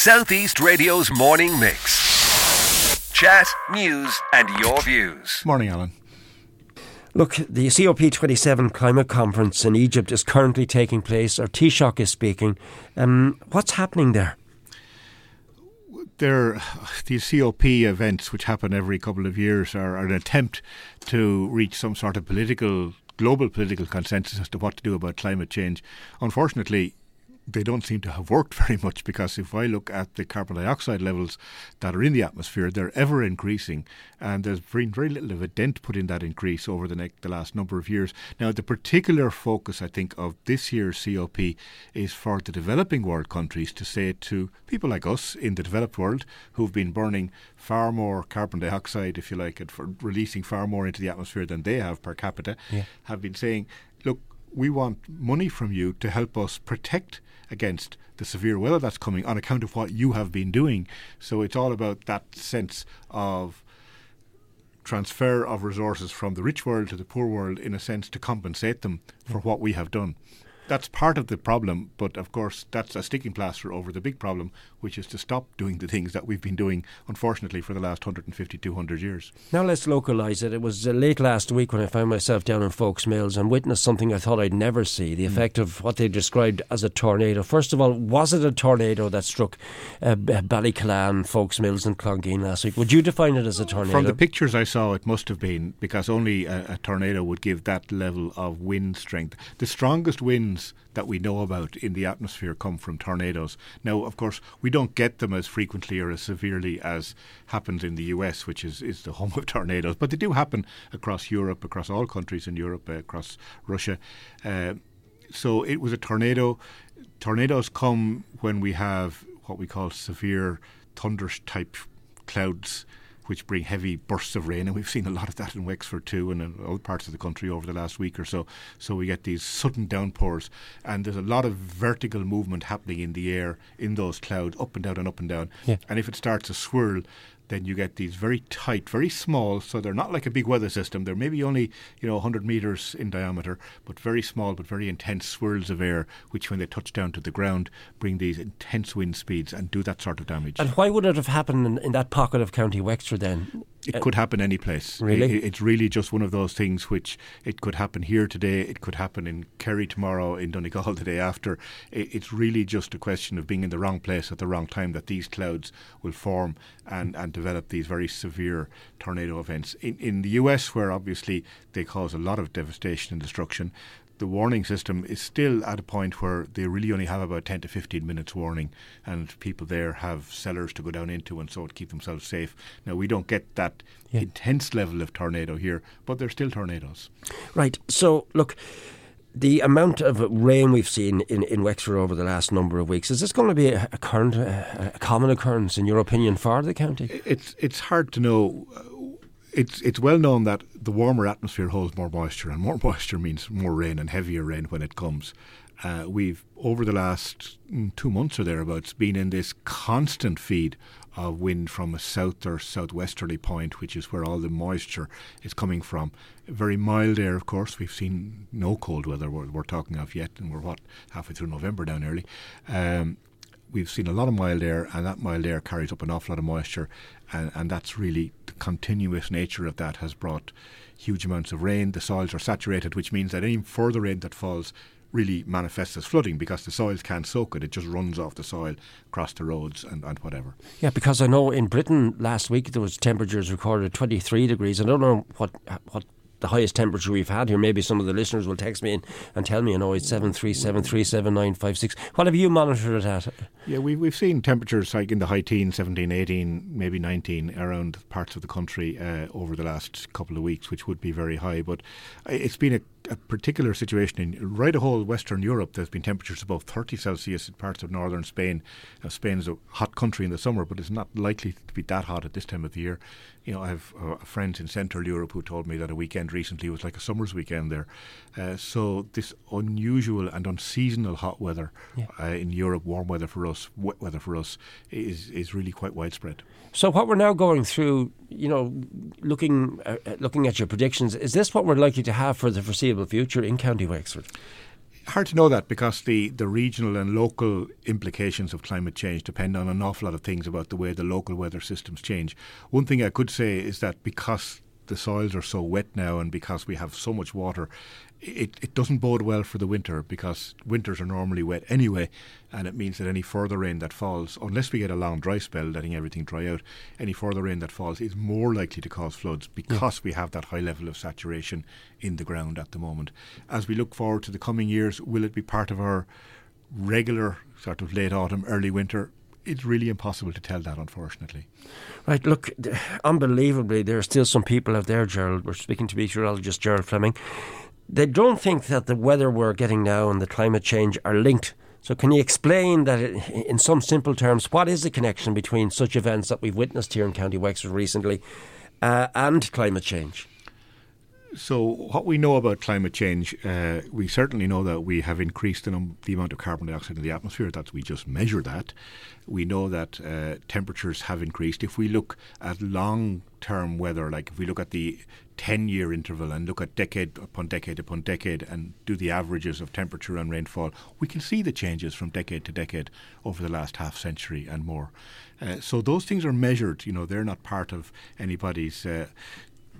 Southeast Radio's morning mix. Chat, news, and your views. Morning, Alan. Look, the COP27 climate conference in Egypt is currently taking place. Our Taoiseach is speaking. Um, what's happening there? There, these COP events, which happen every couple of years, are, are an attempt to reach some sort of political, global political consensus as to what to do about climate change. Unfortunately, they don't seem to have worked very much because if I look at the carbon dioxide levels that are in the atmosphere, they're ever increasing, and there's been very little of a dent put in that increase over the next, the last number of years. Now, the particular focus, I think, of this year's COP is for the developing world countries to say to people like us in the developed world who've been burning far more carbon dioxide, if you like, and for releasing far more into the atmosphere than they have per capita, yeah. have been saying, look, we want money from you to help us protect against the severe weather that's coming on account of what you have been doing. So it's all about that sense of transfer of resources from the rich world to the poor world in a sense to compensate them for what we have done that's part of the problem, but of course that's a sticking plaster over the big problem, which is to stop doing the things that we've been doing, unfortunately, for the last 150, 200 years. Now let's localise it. It was uh, late last week when I found myself down in Foulks Mills and witnessed something I thought I'd never see the mm. effect of what they described as a tornado. First of all, was it a tornado that struck uh, Ballycallan, Foulks Mills, and Clongeen last week? Would you define it as a tornado? From the pictures I saw, it must have been because only a, a tornado would give that level of wind strength. The strongest winds that we know about in the atmosphere come from tornadoes. Now, of course, we don't get them as frequently or as severely as happens in the US, which is, is the home of tornadoes, but they do happen across Europe, across all countries in Europe, uh, across Russia. Uh, so it was a tornado. Tornadoes come when we have what we call severe thunder type clouds which bring heavy bursts of rain, and we've seen a lot of that in Wexford too, and in other parts of the country over the last week or so. So we get these sudden downpours, and there's a lot of vertical movement happening in the air in those clouds, up and down and up and down. Yeah. And if it starts to swirl, then you get these very tight, very small. So they're not like a big weather system. They're maybe only you know 100 meters in diameter, but very small, but very intense swirls of air, which when they touch down to the ground, bring these intense wind speeds and do that sort of damage. And why would it have happened in, in that pocket of County Wexford then? It uh, could happen any place. Really? It, it's really just one of those things which it could happen here today, it could happen in Kerry tomorrow, in Donegal the day after. It, it's really just a question of being in the wrong place at the wrong time that these clouds will form and, and develop these very severe tornado events. In, in the US, where obviously they cause a lot of devastation and destruction, the warning system is still at a point where they really only have about 10 to 15 minutes warning, and people there have cellars to go down into and so to keep themselves safe. Now, we don't get that yeah. intense level of tornado here, but they're still tornadoes. Right. So, look the amount of rain we've seen in, in Wexford over the last number of weeks, is this going to be a, a, current, a, a common occurrence, in your opinion, for the county? It's, it's hard to know it's it's well known that the warmer atmosphere holds more moisture, and more moisture means more rain and heavier rain when it comes. Uh, we've over the last mm, two months or thereabouts been in this constant feed of wind from a south or southwesterly point, which is where all the moisture is coming from. Very mild air, of course. We've seen no cold weather we're, we're talking of yet, and we're what halfway through November down early. Um, we've seen a lot of mild air, and that mild air carries up an awful lot of moisture, and, and that's really the continuous nature of that has brought huge amounts of rain. The soils are saturated, which means that any further rain that falls really manifests as flooding because the soils can't soak it. It just runs off the soil across the roads and, and whatever. Yeah, because I know in Britain last week there was temperatures recorded 23 degrees. I don't know what what the highest temperature we've had here. Maybe some of the listeners will text me in and tell me, you know, it's 737 What have you monitored it at? Yeah, we, we've seen temperatures like in the high teens, 17, 18, maybe 19 around parts of the country uh, over the last couple of weeks, which would be very high. But it's been a a particular situation in right a whole Western Europe. There's been temperatures above 30 Celsius in parts of northern Spain. Now, Spain is a hot country in the summer, but it's not likely to be that hot at this time of the year. You know, I have uh, friends in Central Europe who told me that a weekend recently was like a summer's weekend there. Uh, so this unusual and unseasonal hot weather yeah. uh, in Europe, warm weather for us, wet weather for us, is is really quite widespread. So what we're now going through, you know, looking uh, looking at your predictions, is this what we're likely to have for the foreseeable future in County Wexford? hard to know that because the, the regional and local implications of climate change depend on an awful lot of things about the way the local weather systems change. One thing I could say is that because the soils are so wet now and because we have so much water, it, it doesn't bode well for the winter because winters are normally wet anyway, and it means that any further rain that falls, unless we get a long dry spell letting everything dry out, any further rain that falls is more likely to cause floods because yeah. we have that high level of saturation in the ground at the moment. As we look forward to the coming years, will it be part of our regular sort of late autumn, early winter? It's really impossible to tell that, unfortunately. Right, look, unbelievably, there are still some people out there, Gerald. We're speaking to meteorologist Gerald Fleming. They don't think that the weather we're getting now and the climate change are linked. So, can you explain that in some simple terms? What is the connection between such events that we've witnessed here in County Wexford recently uh, and climate change? So, what we know about climate change, uh, we certainly know that we have increased the, num- the, amount of carbon dioxide in the atmosphere. That we just measure that. We know that uh, temperatures have increased. If we look at long-term weather, like if we look at the ten-year interval and look at decade upon decade upon decade and do the averages of temperature and rainfall, we can see the changes from decade to decade over the last half century and more. Uh, so those things are measured. You know, they're not part of anybody's uh,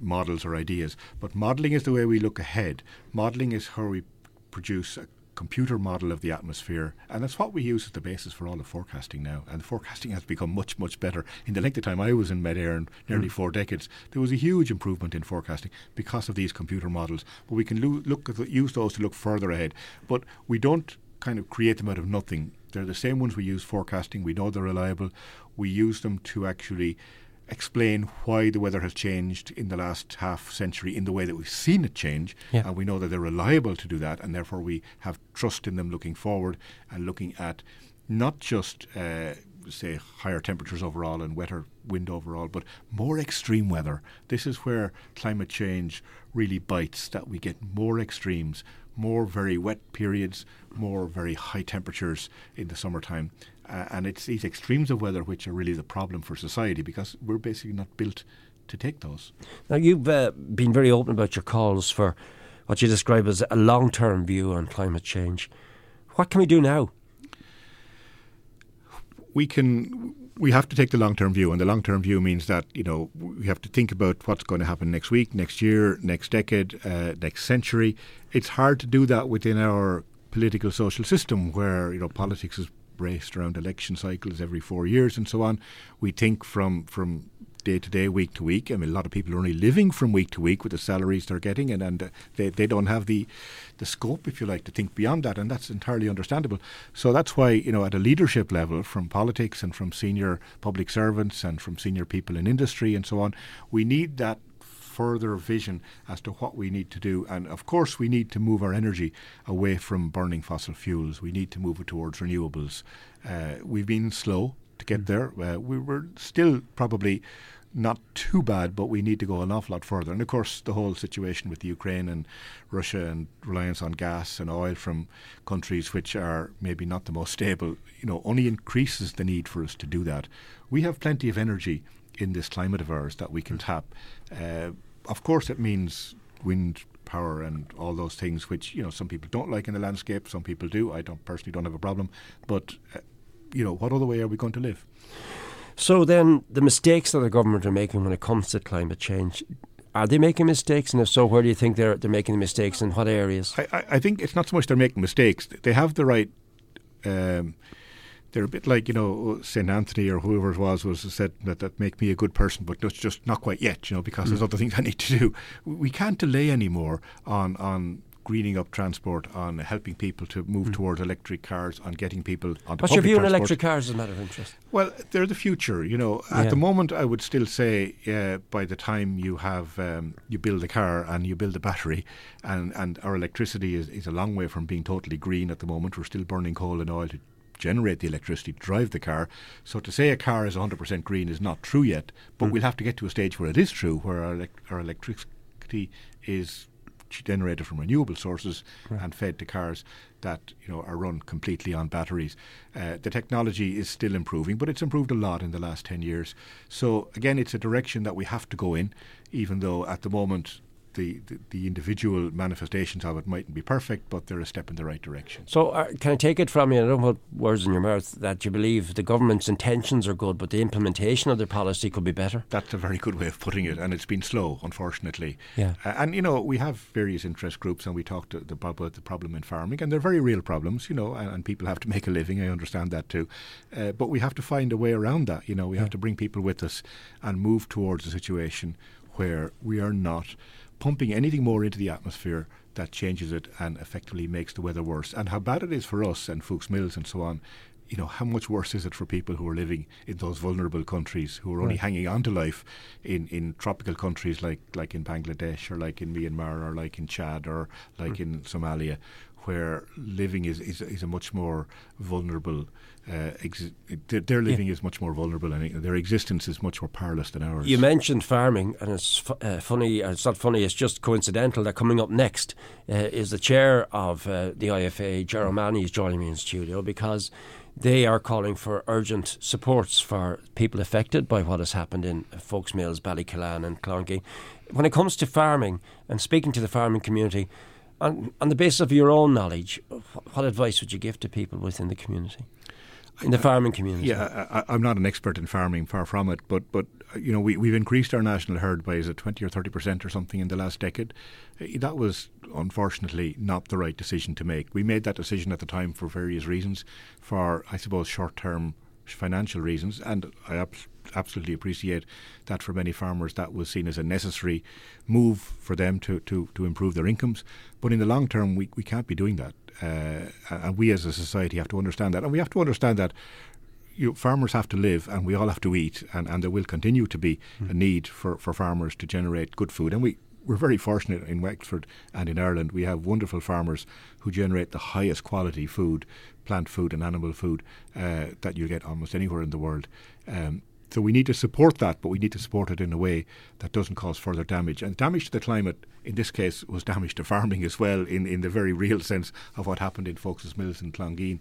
models or ideas. But modelling is the way we look ahead. Modelling is how we produce a computer model of the atmosphere, and that's what we use as the basis for all the forecasting now. And the forecasting has become much, much better. In the length of time I was in Met Éireann, in nearly mm. four decades, there was a huge improvement in forecasting because of these computer models. But we can lo- look the, use those to look further ahead. But we don't kind of create them out of nothing. They're the same ones we use forecasting. We know they're reliable. We use them to actually explain why the weather has changed in the last half century in the way that we've seen it change. Yeah. And we know that they're reliable to do that, and therefore we have trust in them looking forward and looking at not just. Uh, say higher temperatures overall and wetter wind overall, but more extreme weather. This is where climate change really bites, that we get more extremes, more very wet periods, more very high temperatures in the summertime. Uh, and it's these extremes of weather which are really the problem for society because we're basically not built to take those. Now, you've uh, been very open about your calls for what you describe as a long term view on climate change. What can we do now? We can. We have to take the long term view, and the long term view means that you know we have to think about what's going to happen next week, next year, next decade, uh, next century. It's hard to do that within our political social system, where you know politics is raced around election cycles every four years and so on. We think from from day to day, week to week. I mean, a lot of people are only living from week to week with the salaries they're getting, and, and uh, they, they don't have the the scope, if you like, to think beyond that, and that's entirely understandable. So that's why, you know, at a leadership level, from politics and from senior public servants and from senior people in industry and so on, we need that further vision as to what we need to do. And of course, we need to move our energy away from burning fossil fuels. We need to move it towards renewables. Uh, we've been slow to get there. Uh, we were still probably not too bad, but we need to go an awful lot further. And of course, the whole situation with Ukraine and Russia and reliance on gas and oil from countries which are maybe not the most stable, you know, only increases the need for us to do that. We have plenty of energy in this climate of ours that we can tap. Uh, of course, it means wind power and all those things, which you know some people don't like in the landscape. Some people do. I don't personally don't have a problem, but uh, you know, what other way are we going to live? So then, the mistakes that the government are making when it comes to climate change. Are they making mistakes, and if so, where do you think they're they're making the mistakes, in what areas? I, I think it's not so much they're making mistakes; they have the right um, they're a bit like you know Saint Anthony or whoever it was was said that that make me a good person, but that's just not quite yet, you know, because mm. there's other things I need to do. We can't delay anymore on on greening up transport, on helping people to move mm. towards electric cars, on getting people onto What's your view on electric cars as a matter of interest? Well, they're the future. You know, at yeah. the moment, I would still say uh, by the time you have um, you build a car and you build a battery, and and our electricity is, is a long way from being totally green at the moment. We're still burning coal and oil to generate the electricity to drive the car. So to say a car is 100% green is not true yet, but mm. we'll have to get to a stage where it is true, where our, our electricity is generated from renewable sources right. and fed to cars that you know are run completely on batteries. Uh, the technology is still improving, but it's improved a lot in the last ten years. So again, it's a direction that we have to go in, even though at the moment the, the, the individual manifestations of it mightn't be perfect, but they're a step in the right direction. So, uh, can I take it from you? I don't put words in your mouth that you believe the government's intentions are good, but the implementation of their policy could be better. That's a very good way of putting it, and it's been slow, unfortunately. Yeah. Uh, and you know, we have various interest groups, and we talked about the problem in farming, and they're very real problems. You know, and, and people have to make a living. I understand that too, uh, but we have to find a way around that. You know, we yeah. have to bring people with us and move towards a situation where we are not pumping anything more into the atmosphere that changes it and effectively makes the weather worse. And how bad it is for us and Foulkes Mills and so on, you know, how much worse is it for people who are living in those vulnerable countries who are only right. hanging on to life in, in tropical countries like, like in Bangladesh or like in Myanmar or like in Chad or like mm. in Somalia, where living is, is, is a much more vulnerable uh, ex- their living yeah. is much more vulnerable and their existence is much more perilous than ours. You mentioned farming, and it's uh, funny. It's not funny. It's just coincidental that coming up next uh, is the chair of uh, the IFA, Jerome is joining me in studio because they are calling for urgent supports for people affected by what has happened in Foulkes Mills, Ballykillan, and Clongeen. When it comes to farming and speaking to the farming community, on, on the basis of your own knowledge, what advice would you give to people within the community? in the farming community. Yeah, I, am not an expert in farming, far from it, but but you know we we've increased our national herd by is it 20 or 30 percent or something in the last decade. Eh, that was unfortunately not the right decision to make. We made that decision at the time for various reasons, for I suppose short term financial reasons, and I absolutely appreciate that for many farmers that was seen as a necessary move for them to, to, to improve their incomes. But in the long term, we, we can't be doing that. Uh, and we as a society have to understand that. And we have to understand that you farmers have to live and we all have to eat, and, and there will continue to be mm. a need for, for farmers to generate good food. And we, we're very fortunate in Wexford and in Ireland. We have wonderful farmers who generate the highest quality food, plant food and animal food, uh, that you get almost anywhere in the world. Um, so we need to support that, but we need to support it in a way that doesn't cause further damage. And damage to the climate, in this case, was damage to farming as well, in, in the very real sense of what happened in Foulkes Mills and Clongeen.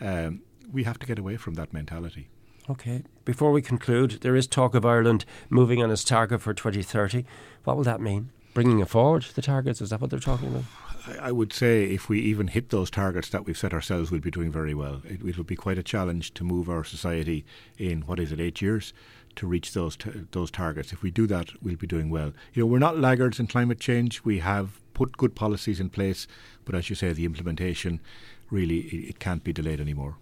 Um, we have to get away from that mentality. Okay. Before we conclude, there is talk of Ireland moving on its target for 2030. What will that mean? Bringing it forward, the targets? Is that what they're talking about? I would say if we even hit those targets that we've set ourselves, we'll be doing very well. It, it will be quite a challenge to move our society in what is it, eight years, to reach those t- those targets. If we do that, we'll be doing well. You know, we're not laggards in climate change. We have put good policies in place, but as you say, the implementation really it, it can't be delayed anymore.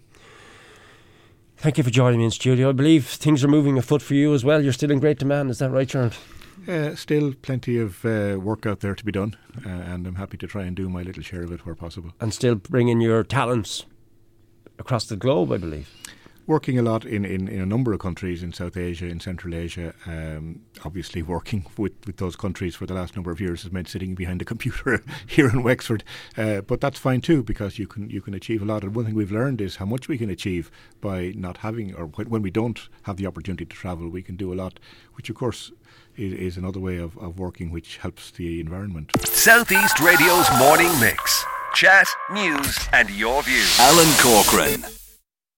Thank you for joining me in studio. I believe things are moving afoot for you as well. You're still in great demand, is that right, Charles? Uh, still plenty of uh, work out there to be done, uh, and I'm happy to try and do my little share of it where possible. And still bringing your talents across the globe, I believe. Working a lot in, in, in a number of countries in South Asia, in Central Asia. Um, obviously, working with, with those countries for the last number of years has meant sitting behind a computer here in Wexford. Uh, but that's fine too because you can you can achieve a lot. And one thing we've learned is how much we can achieve by not having, or when we don't have the opportunity to travel, we can do a lot. Which, of course, is, is another way of, of working which helps the environment. Southeast Radio's morning mix. Chat, news, and your views. Alan Corcoran.